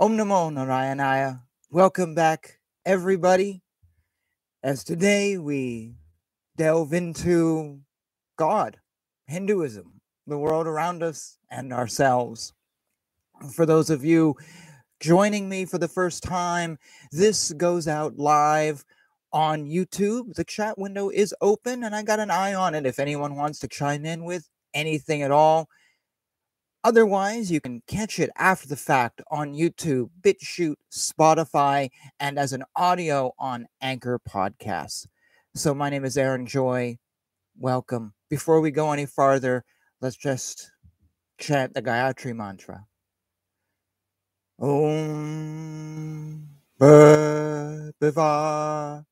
Om Namo Narayanaya. Welcome back, everybody. As today we delve into God, Hinduism, the world around us, and ourselves. For those of you joining me for the first time, this goes out live on YouTube. The chat window is open and I got an eye on it if anyone wants to chime in with anything at all. Otherwise, you can catch it after the fact on YouTube, BitChute, Spotify, and as an audio on Anchor Podcasts. So, my name is Aaron Joy. Welcome. Before we go any farther, let's just chant the Gayatri mantra. Om Bhava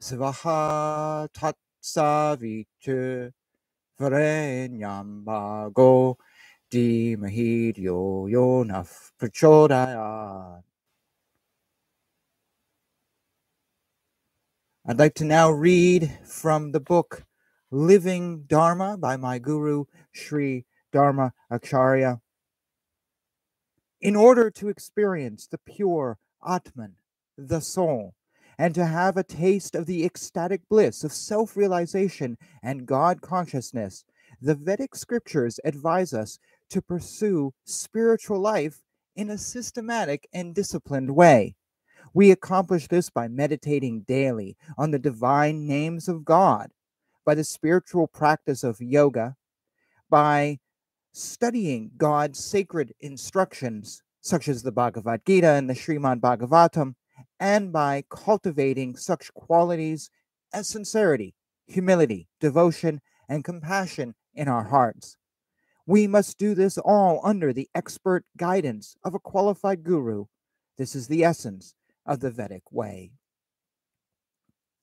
Svaha Tatsavitu Varenyam Bhago I'd like to now read from the book Living Dharma by my guru Sri Dharma Acharya. In order to experience the pure Atman, the soul, and to have a taste of the ecstatic bliss of self realization and God consciousness, the Vedic scriptures advise us to pursue spiritual life in a systematic and disciplined way. We accomplish this by meditating daily on the divine names of God, by the spiritual practice of yoga, by studying God's sacred instructions, such as the Bhagavad Gita and the Srimad Bhagavatam, and by cultivating such qualities as sincerity, humility, devotion, and compassion in our hearts. We must do this all under the expert guidance of a qualified guru. This is the essence of the Vedic way.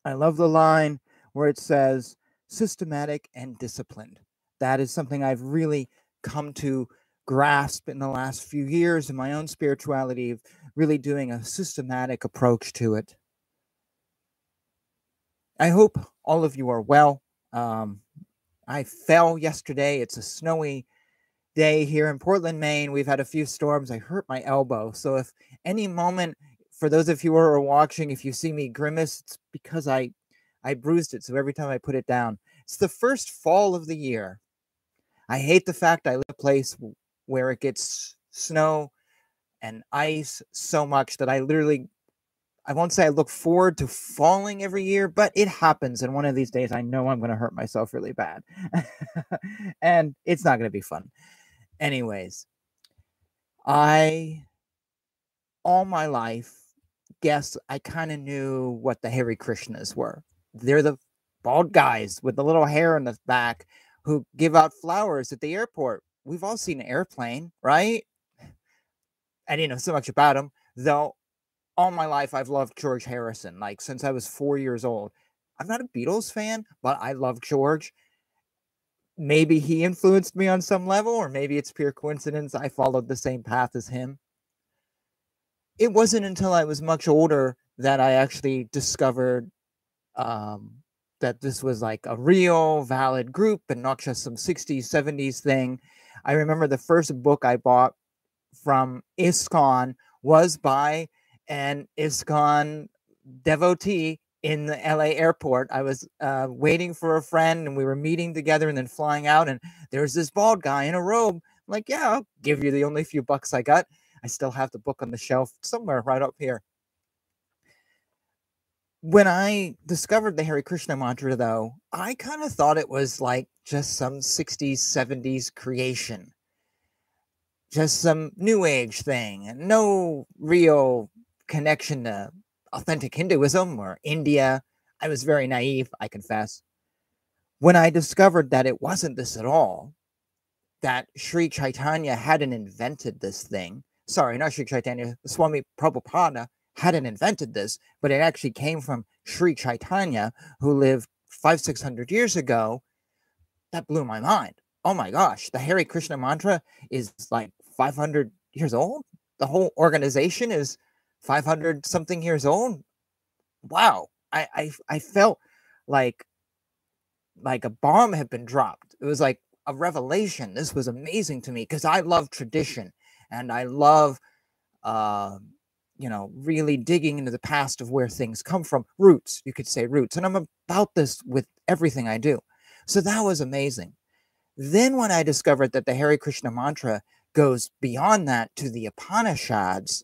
I love the line where it says systematic and disciplined. That is something I've really come to grasp in the last few years in my own spirituality of really doing a systematic approach to it. I hope all of you are well. Um, I fell yesterday. It's a snowy day here in Portland, Maine. We've had a few storms. I hurt my elbow. So if any moment, for those of you who are watching, if you see me grimace, it's because I I bruised it. So every time I put it down, it's the first fall of the year. I hate the fact I live a place where it gets snow and ice so much that I literally I won't say I look forward to falling every year, but it happens. And one of these days, I know I'm going to hurt myself really bad. and it's not going to be fun. Anyways, I, all my life, guess I kind of knew what the Hare Krishnas were. They're the bald guys with the little hair in the back who give out flowers at the airport. We've all seen an airplane, right? I didn't know so much about them, though. All my life, I've loved George Harrison, like since I was four years old. I'm not a Beatles fan, but I love George maybe he influenced me on some level, or maybe it's pure coincidence. I followed the same path as him. It wasn't until I was much older that I actually discovered um, that this was like a real valid group and not just some 60s, 70s thing. I remember the first book I bought from ISKCON was by an ISKCON devotee in the LA airport. I was uh, waiting for a friend and we were meeting together and then flying out. And there's this bald guy in a robe. I'm like, yeah, I'll give you the only few bucks I got. I still have the book on the shelf somewhere right up here. When I discovered the Hare Krishna mantra, though, I kind of thought it was like just some 60s, 70s creation, just some new age thing, no real connection to authentic Hinduism or India. I was very naive, I confess. When I discovered that it wasn't this at all, that Sri Chaitanya hadn't invented this thing. Sorry, not Sri Chaitanya, Swami Prabhupada hadn't invented this, but it actually came from Sri Chaitanya, who lived five, six hundred years ago. That blew my mind. Oh my gosh, the Hare Krishna mantra is like 500 years old. The whole organization is 500 something years old wow I, I i felt like like a bomb had been dropped it was like a revelation this was amazing to me because i love tradition and i love uh, you know, really digging into the past of where things come from. Roots, you could say roots. And I'm about this with everything I do. So that was amazing. Then when I discovered that the Hare Krishna mantra goes beyond that to the Upanishads,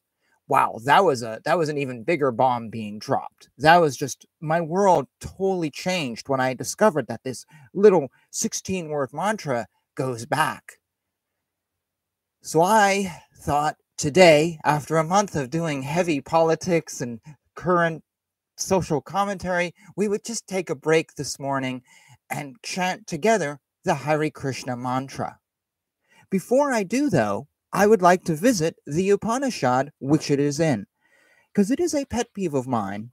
wow, that was a that was an even bigger bomb being dropped. That was just my world totally changed when I discovered that this little 16 word mantra goes back. So I thought today, after a month of doing heavy politics and current social commentary, we would just take a break this morning and chant together the Hare Krishna mantra. Before I do, though, I would like to visit the Upanishad which it is in, because it is a pet peeve of mine,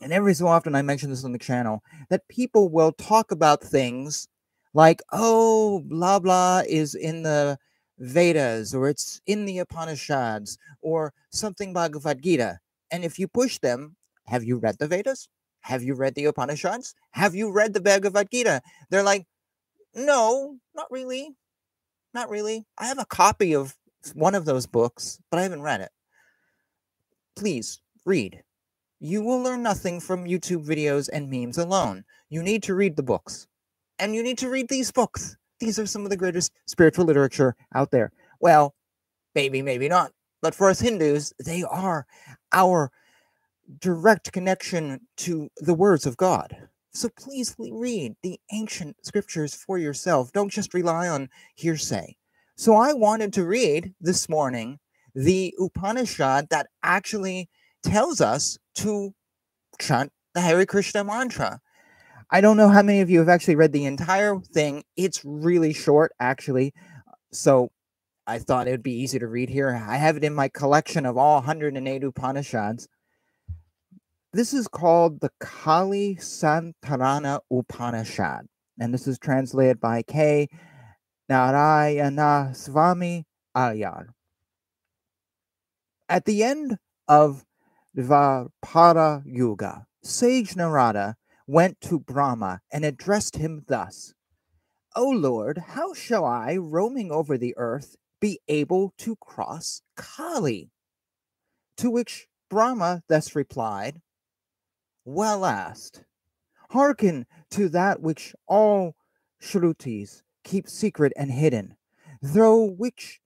and every so often I mention this on the channel, that people will talk about things like, oh, blah, blah is in the Vedas, or it's in the Upanishads, or something Bhagavad Gita. And if you push them, have you read the Vedas? Have you read the Upanishads? Have you read the Bhagavad Gita? They're like, no, not really. Not really. I have a copy of one of those books, but I haven't read it. Please read. You will learn nothing from YouTube videos and memes alone. You need to read the books. And you need to read these books. These are some of the greatest spiritual literature out there. Well, maybe, maybe not. But for us Hindus, they are our direct connection to the words of God. So please read the ancient scriptures for yourself. Don't just rely on hearsay. So I wanted to read this morning the Upanishad that actually tells us to chant the Hare Krishna mantra. I don't know how many of you have actually read the entire thing. It's really short, actually. So I thought it would be easy to read here. I have it in my collection of all 108 Upanishads. This is called the Kali Santarana Upanishad, and this is translated by K. Narayana Swami Iyer. At the end of Dvapara Yuga, sage Narada went to Brahma and addressed him thus O Lord, how shall I, roaming over the earth, be able to cross Kali? To which Brahma thus replied well asked. Hearken to that which all Shrutis keep secret and hidden, through which,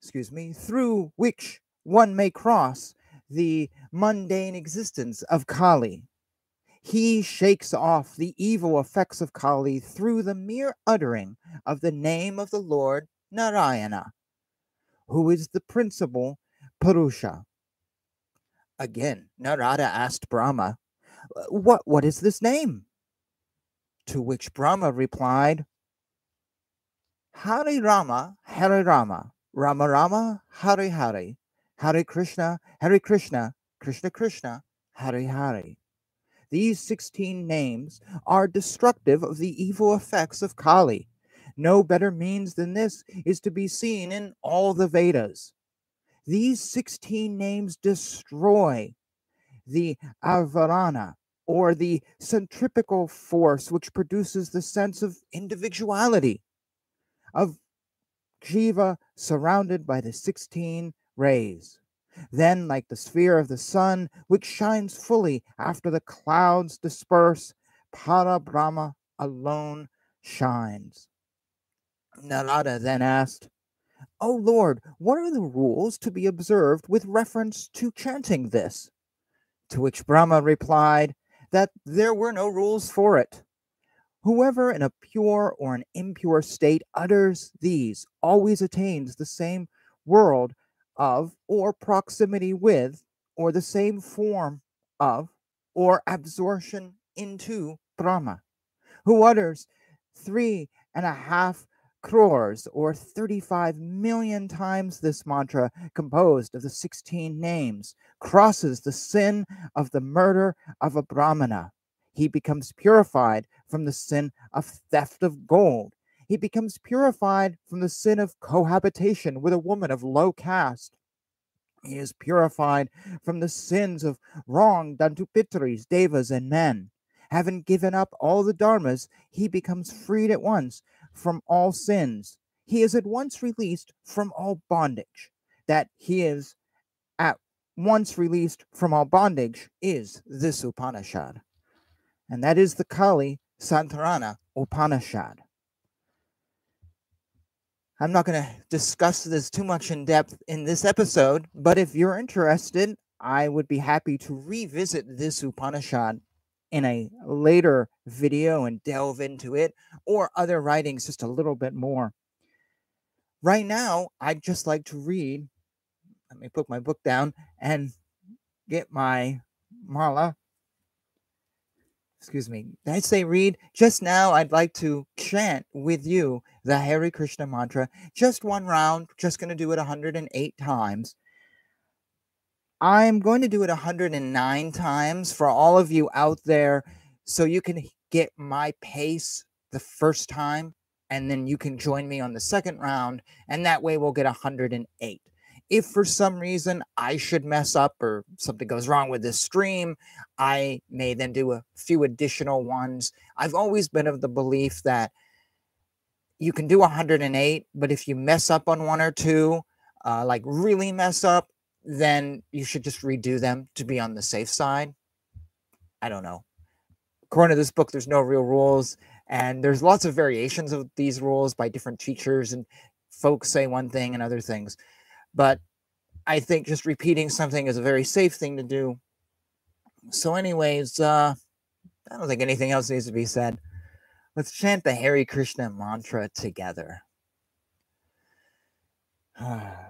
excuse me, through which one may cross the mundane existence of Kali. He shakes off the evil effects of Kali through the mere uttering of the name of the Lord Narayana, who is the principal Purusha. Again, Narada asked Brahma, Uh, what, what is this name? To which Brahma replied, Hari Rama, Hari Rama, Rama Rama, Hari Hari, Hari Krishna, Hari Krishna, Krishna Krishna, Hari Hari. These 16 names are destructive of the evil effects of Kali. No better means than this is to be seen in all the Vedas. These 16 names destroy the Avarana, or the centripetal force which produces the sense of individuality, of Jiva surrounded by the 16 rays. Then, like the sphere of the sun, which shines fully after the clouds disperse, Para Brahma alone shines. Narada then asked, O Lord, what are the rules to be observed with reference to chanting this? To which Brahma replied, that there were no rules for it. Whoever in a pure or an impure state utters these always attains the same world of, or proximity with, or the same form of, or absorption into Brahma. Who utters three and a half crores or 35 million times this mantra, composed of the 16 names, crosses the sin of the murder of a Brahmana. He becomes purified from the sin of theft of gold. He becomes purified from the sin of cohabitation with a woman of low caste. He is purified from the sins of wrong done to Pitris, Devas, and men. Having given up all the dharmas, he becomes freed at once from all sins. He is at once released from all bondage. That he is at once released from all bondage, is this Upanishad. And that is the Kali Santarana Upanishad. I'm not going to discuss this too much in depth in this episode, but if you're interested, I would be happy to revisit this Upanishad in a later video and delve into it or other writings just a little bit more. Right now, I'd just like to read. Let me put my book down and get my mala. Excuse me. Did I say read? Just now, I'd like to chant with you the Hare Krishna mantra. Just one round. Just going to do it 108 times. I'm going to do it 109 times for all of you out there so you can get my pace the first time and then you can join me on the second round and that way we'll get 108. If for some reason I should mess up or something goes wrong with this stream, I may then do a few additional ones. I've always been of the belief that you can do 108, but if you mess up on one or two, uh, like really mess up, then you should just redo them to be on the safe side. I don't know. According to this book, there's no real rules, and there's lots of variations of these rules by different teachers, and folks say one thing and other things. But I think just repeating something is a very safe thing to do. So, anyways, uh, I don't think anything else needs to be said. Let's chant the Hare Krishna mantra together.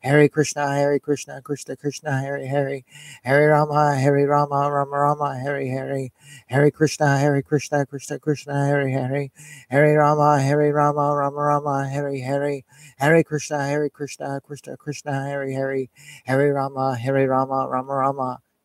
Hare Krishna, Hare Krishna, Krishna Krishna, Hare Hare, Hare Rama, Hare Rama, Rama Rama, Hare Hare, Hare Krishna, Hare Krishna, Krishna Krishna, Hare Hare, Hare Rama, Hare Rama, Rama Rama, Hare Hare, Hare Krishna, Hare Krishna, Krishna Krishna, Hare Hare, Hare Rama, Hare Rama, Rama Rama,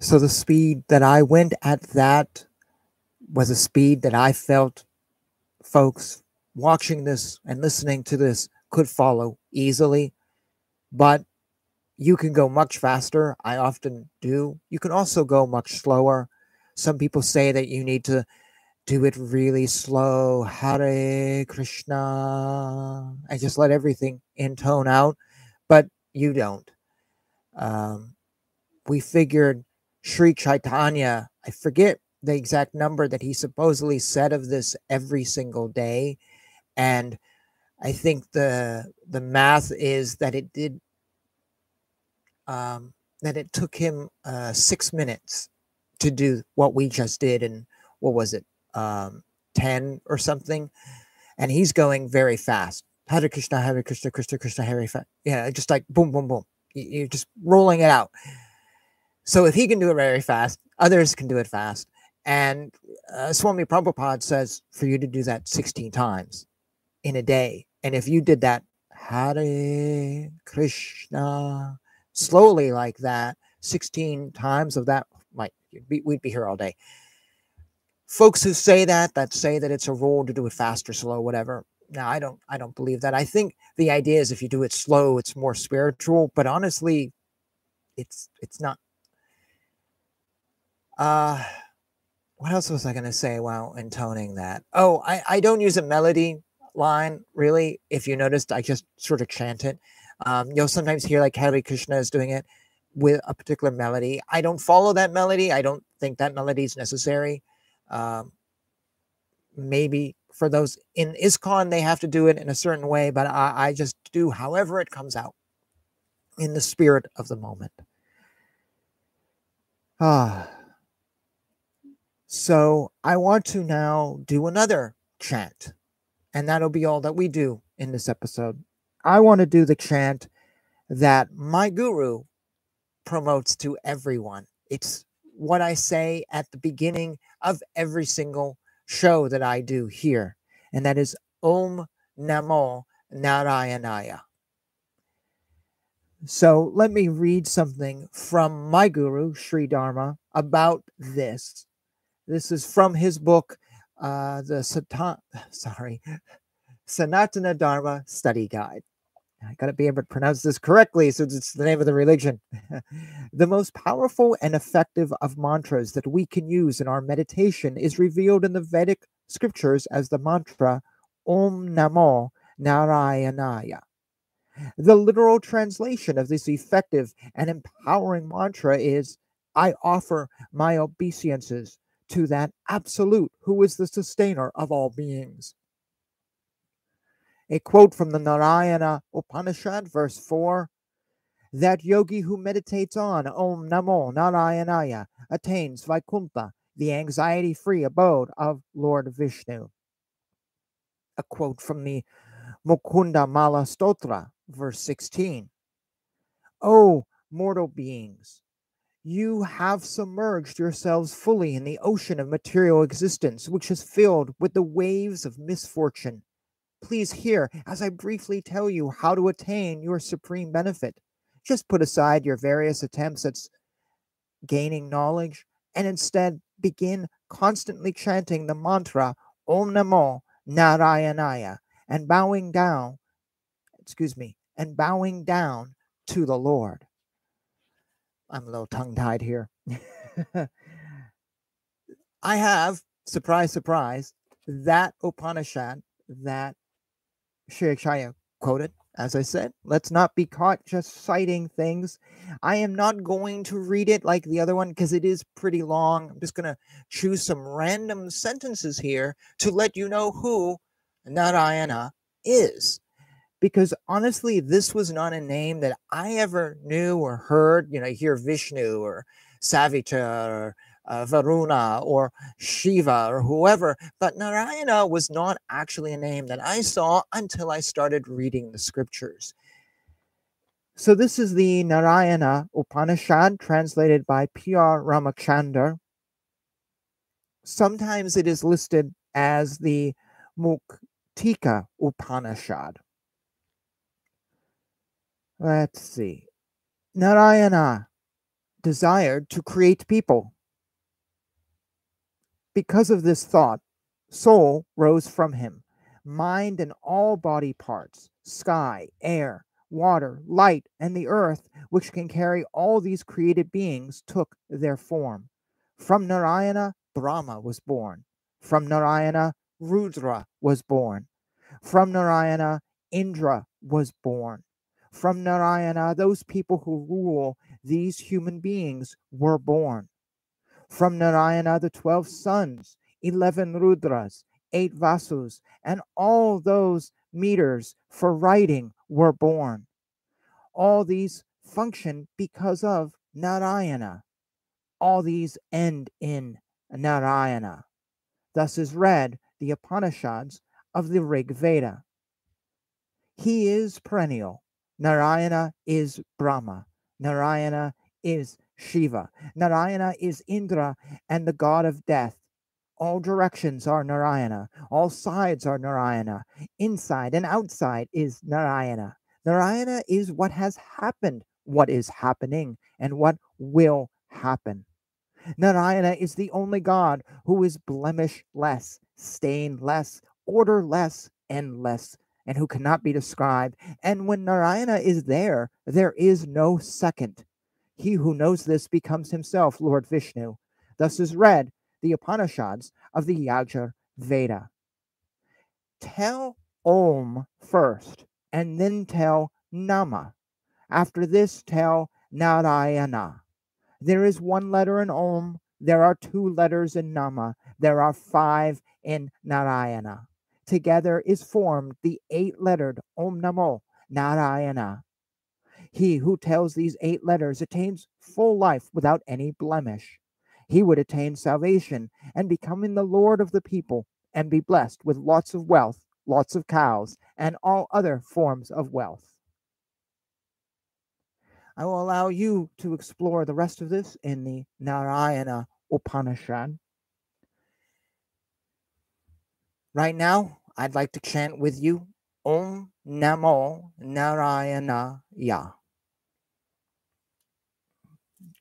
So the speed that I went at that was a speed that I felt, folks, watching this and listening to this could follow easily, but you can go much faster. I often do. You can also go much slower. Some people say that you need to do it really slow. Hare Krishna. I just let everything intone out, but you don't. Um, we figured Sri Chaitanya, I forget the exact number that he supposedly said of this every single day. And I think the the math is that it did um, that it took him uh, six minutes to do what we just did, and what was it, um, 10 or something. And he's going very fast. Hare Krishna, Hare Krishna, Krishna, Krishna, Hare Krishna. Yeah, just like boom, boom, boom. You're just rolling it out. So if he can do it very fast, others can do it fast. And uh, Swami Prabhupada says for you to do that 16 times in a day. And if you did that, Hare Krishna, slowly like that, 16 times of that, might we'd be here all day folks who say that that say that it's a rule to do it fast or slow whatever now i don't i don't believe that i think the idea is if you do it slow it's more spiritual but honestly it's it's not uh what else was i going to say while intoning that? Oh i i don't use a melody line really. If you noticed i just sort of chant it. Um you'll sometimes hear like Hare krishna is doing it with a particular melody. I don't follow that melody. I don't think that melody is necessary. Um, maybe for those in ISKCON, they have to do it in a certain way, but I, I just do however it comes out in the spirit of the moment. Ah. So I want to now do another chant, and that'll be all that we do in this episode. I want to do the chant that my guru promotes to everyone. It's what I say at the beginning of every single show that I do here, and that is Om Namo Narayanaya. So let me read something from my guru, Sri Dharma, about this. This is from his book, uh, the Satan, sorry, Sanatana Dharma Study Guide. I got to be able to pronounce this correctly since it's the name of the religion. the most powerful and effective of mantras that we can use in our meditation is revealed in the Vedic scriptures as the mantra Om Namo Narayanaya. The literal translation of this effective and empowering mantra is I offer my obeisances to that absolute who is the sustainer of all beings. A quote from the Narayana Upanishad, verse 4 That yogi who meditates on Om Namo Narayanaya attains Vaikuntha, the anxiety free abode of Lord Vishnu. A quote from the Mukunda Mala Stotra, verse 16 O mortal beings, you have submerged yourselves fully in the ocean of material existence, which is filled with the waves of misfortune Please hear as I briefly tell you how to attain your supreme benefit. Just put aside your various attempts at gaining knowledge and instead begin constantly chanting the mantra Om Namo Narayanaya and bowing down, excuse me, and bowing down to the Lord. I'm a little tongue tied here. I have, surprise, surprise, that Upanishad, that Shaya quoted, as I said, let's not be caught just citing things. I am not going to read it like the other one because it is pretty long. I'm just going to choose some random sentences here to let you know who Narayana is. Because honestly, this was not a name that I ever knew or heard. You know, hear Vishnu or Savita or uh, Varuna or Shiva or whoever, but Narayana was not actually a name that I saw until I started reading the scriptures. So, this is the Narayana Upanishad translated by P.R. Ramachandra. Sometimes it is listed as the Muktika Upanishad. Let's see. Narayana desired to create people because of this thought, soul rose from him. mind, and all body parts, sky, air, water, light, and the earth, which can carry all these created beings, took their form. From Narayana, Brahma was born. From Narayana, Rudra was born. From Narayana, Indra was born. From Narayana, those people who rule these human beings were born. From Narayana, the 12 sons, 11 Rudras, 8 Vasus, and all those meters for writing were born. All these function because of Narayana. All these end in Narayana. Thus is read the Upanishads of the Rig Veda. He is perennial. Narayana is Brahma. Narayana is Shiva. Narayana is Indra and the god of death. All directions are Narayana. All sides are Narayana. Inside and outside is Narayana. Narayana is what has happened, what is happening, and what will happen. Narayana is the only God who is blemishless, stainless, orderless, and who cannot be described. And when Narayana is there, there is no second. He who knows this becomes himself Lord Vishnu. Thus is read the Upanishads of the Yajur Veda. Tell Om first, and then tell Nama. After this, tell Narayana. There is one letter in Om, there are two letters in Nama, there are five in Narayana. Together is formed the eight lettered Om Namo Narayana. He who tells these eight letters attains full life without any blemish he would attain salvation and becoming the Lord of the people and be blessed with lots of wealth, lots of cows, and all other forms of wealth. I will allow you to explore the rest of this in the Narayana Upanishad. Right now, I'd like to chant with you Om Namo Narayana Ya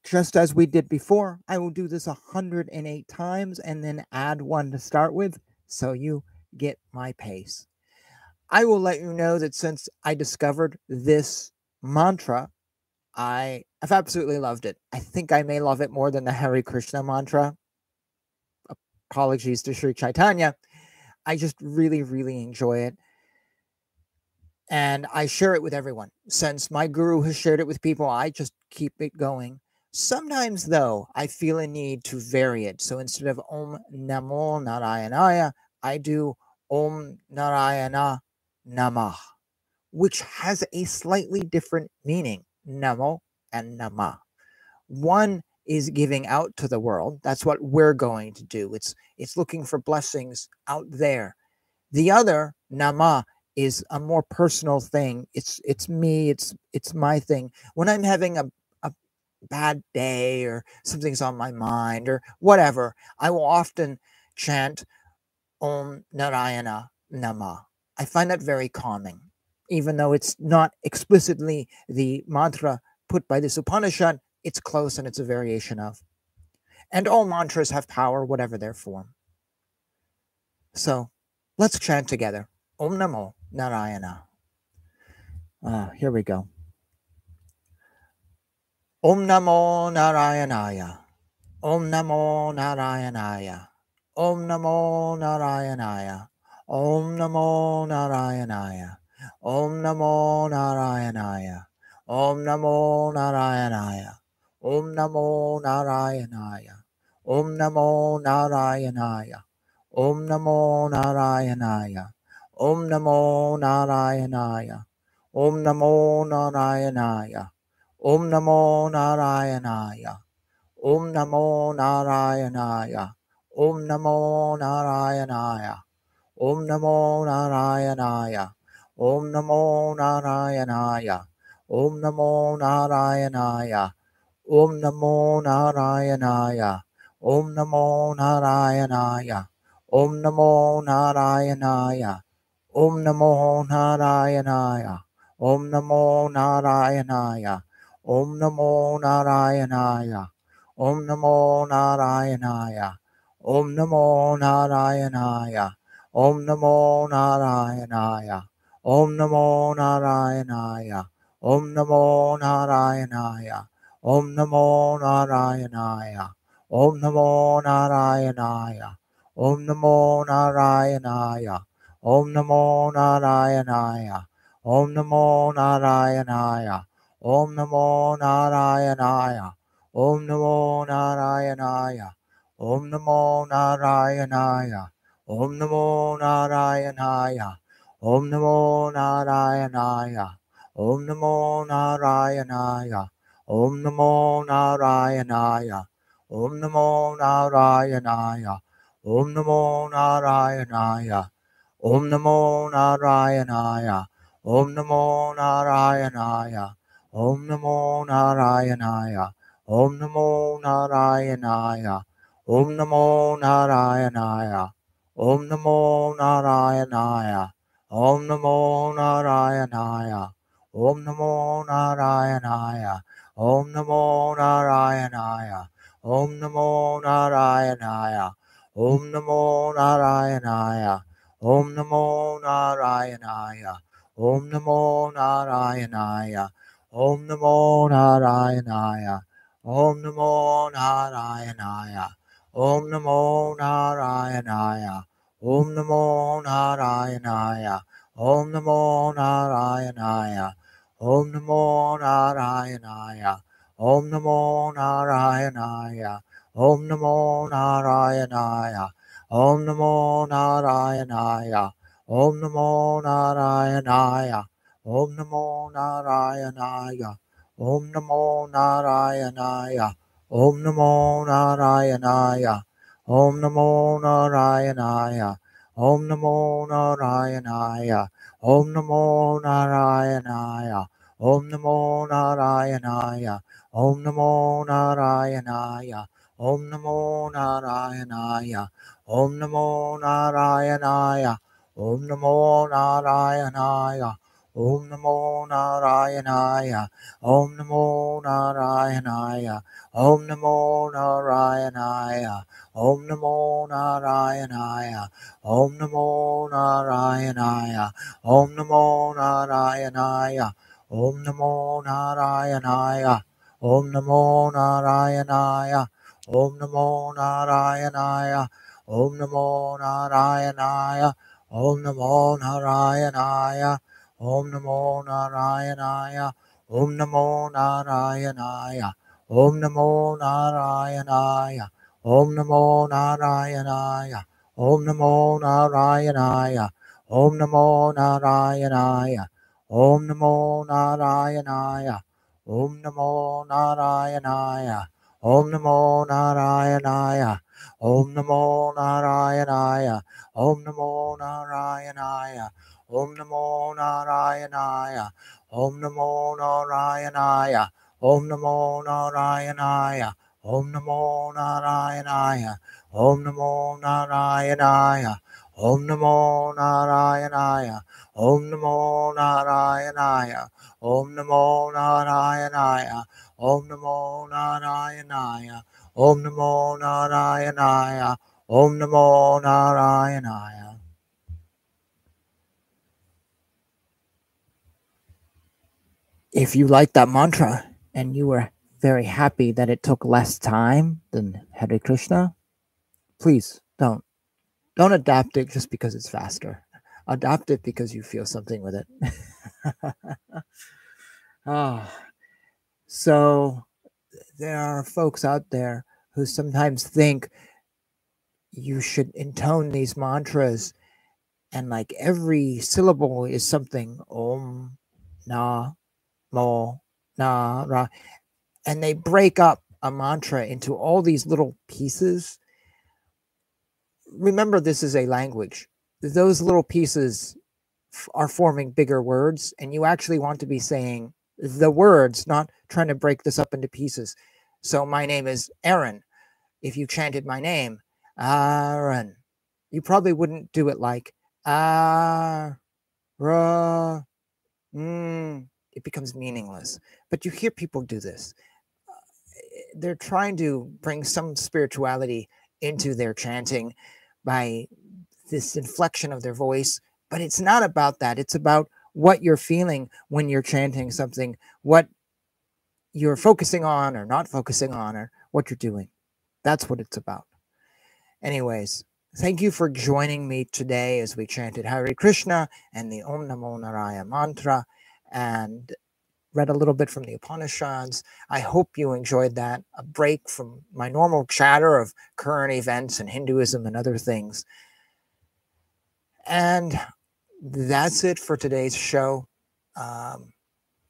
just as we did before, I will do this 108 times and then add one to start with so you get my pace. I will let you know that since I discovered this mantra, I have absolutely loved it. I think I may love it more than the Hare Krishna mantra. Apologies to Sri Chaitanya. I just really, really enjoy it. And I share it with everyone. Since my guru has shared it with people, I just keep it going. Sometimes, though, I feel a need to vary it. So instead of Om Namo Narayanaya, I do Om Narayana Namah, which has a slightly different meaning Namo and Namah. One is giving out to the world. That's what we're going to do. It's it's looking for blessings out there. The other nama is a more personal thing. It's it's me. It's it's my thing. When I'm having a bad day or something's on my mind or whatever, I will often chant Om Narayana Nama. I find that very calming, even though it's not explicitly the mantra put by this Upanishad, it's close and it's a variation of. And all mantras have power, whatever their form. So let's chant together Om Namo Narayana. Uh, here we go. Om Namo Narayanaya. Om Namo Narayanaya. Om Namo Narayanaya. Om Namo Narayanaya. Om Namo Narayanaya. Om Namo Narayanaya. Om Namo Narayanaya. Om Namo Narayanaya. Om Namo Narayanaya. Om Namo Narayanaya. Om Namo Narayanaya. Om Namo Narayanaya. Om Namo Narayanaya. Om Namo Narayanaya. Om Namo Narayanaya. Om Namo Narayanaya. Om Namo Narayanaya. Om Namo Narayanaya. Om Namo Narayanaya. Om Namo Narayanaya. Om Namo Narayanaya. Om Namo Narayanaya. Om Namo Narayanaya. Om Namo Narayanaya. Om Namo Narayanaya. Om Namo Narayanaya. Om Namo Narayanaya. Om Namo Narayanaya. Om Namo Narayanaya. Om Namo Narayanaya. Om Namo Narayanaya. Om Namo Narayanaya. Om Namo Narayanaya. Om Namo Narayanaya. Om Namo Narayanaya. Om Namo Narayanaya. Om Namo Narayanaya. Om Namo Narayanaya. Om Namo Narayanaya. Om Namo Narayanaya. Om Namo Narayanaya. Om Namo Narayanaya. Om Namo Narayanaya. Om Namo Narayanaya. Om Namo Narayanaya. Om Namo Narayanaya. Om Namo Narayanaya. Om Namo Narayanaya. Om Namo Narayanaya. Om Namo Narayanaya. Om Namo Narayanaya. Om Namo Narayanaya. Om Namo Narayanaya. Om Namo Narayanaya. Om Namo Narayanaya. Om Namo Narayanaya. Om Namo Narayanaya. Om Namo Narayanaya. Om Namo Narayanaya. Om Namo Narayanaya. Om Namo Narayanaya. Om Namo Narayanaya. Om Namo Narayanaya. Om Namo Narayanaya. Om Namo Narayanaya. Om Namo Narayanaya. Om Namo Narayanaya. Om Namo Narayanaya. Om Namo Narayanaya. Om Namo Narayanaya. Om Namo Narayanaya. Om Namo Narayanaya. Om Namo Narayanaya. Om Namo Narayanaya. Om Namo Narayanaya. Om Namo Narayanaya. Om Namo Narayanaya. Om Namo Narayanaya. Om Namo Narayanaya. Om Namo Narayanaya. Om Namo Narayanaya. Om Namo Narayanaya. Om Namo Narayanaya. Om Namo Narayanaya. Om Namo Narayanaya. Om Namo Narayanaya. Om Namo Narayanaya. ओम नमो नारायणाय ओम नमो नारायणाय ओम नमो नारायणाय ओम नमो नारायणाय ओम नमो नारायणाय ओम नमो नारायणाय ओम नमो नारायणाय ओम नमो नारायणाय ओम नमो नारायणाय ओम नमो नारायणाय ओम नमो नारायणाय Om Namo Narayanaya. Om Namo Narayanaya. Om Namo Narayanaya. Om Namo Narayanaya. Om Namo Narayanaya. Om Namo Narayanaya. Om Namo Narayanaya. Om Namo Narayanaya. Om Namo Narayanaya. Om Namo Narayanaya. Om Namo Narayanaya. If you like that mantra and you were very happy that it took less time than Hare Krishna, please don't. Don't adapt it just because it's faster. Adopt it because you feel something with it. oh, so there are folks out there who sometimes think you should intone these mantras and like every syllable is something om na mo na ra and they break up a mantra into all these little pieces. Remember this is a language. Those little pieces f- are forming bigger words and you actually want to be saying the words not trying to break this up into pieces. So my name is aaron. If you chanted my name aaron. You probably wouldn't do it like ah ra mm, it becomes meaningless but you hear people do this uh, eh, they're trying to bring some spirituality into their chanting by this inflection of their voice, but it's not about that. It's about what you're feeling when you're chanting something, what you're focusing on or not focusing on, or what you're doing. That's what it's about. Anyways, thank you for joining me today as we chanted Hare Krishna and the Om Namo Narayana mantra and read a little bit from the Upanishads. I hope you enjoyed that, a break from my normal chatter of current events and Hinduism and other things. And that's it for today's show. Um,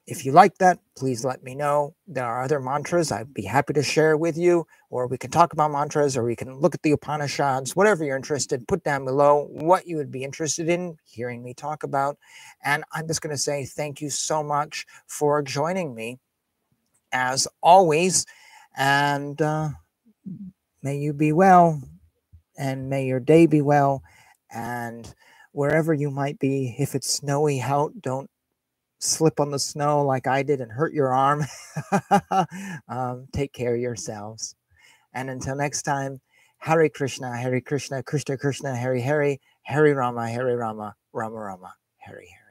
if you like that, please let me know. There are other mantras I'd be happy to share with you, or we can talk about mantras, or we can look at the Upanishads, whatever you're interested. Put down below what you would be interested in hearing me talk about. And I'm just going to say thank you so much for joining me, as always. And uh, may you be well, and may your day be well. And wherever you might be, if it's snowy out, don't slip on the snow like I did and hurt your arm, um, take care of yourselves. And until next time, Hare Krishna, Hare Krishna, Krishna Krishna, Hare Hare, Hare Rama, Hare Rama, Rama Rama, Hare Hare.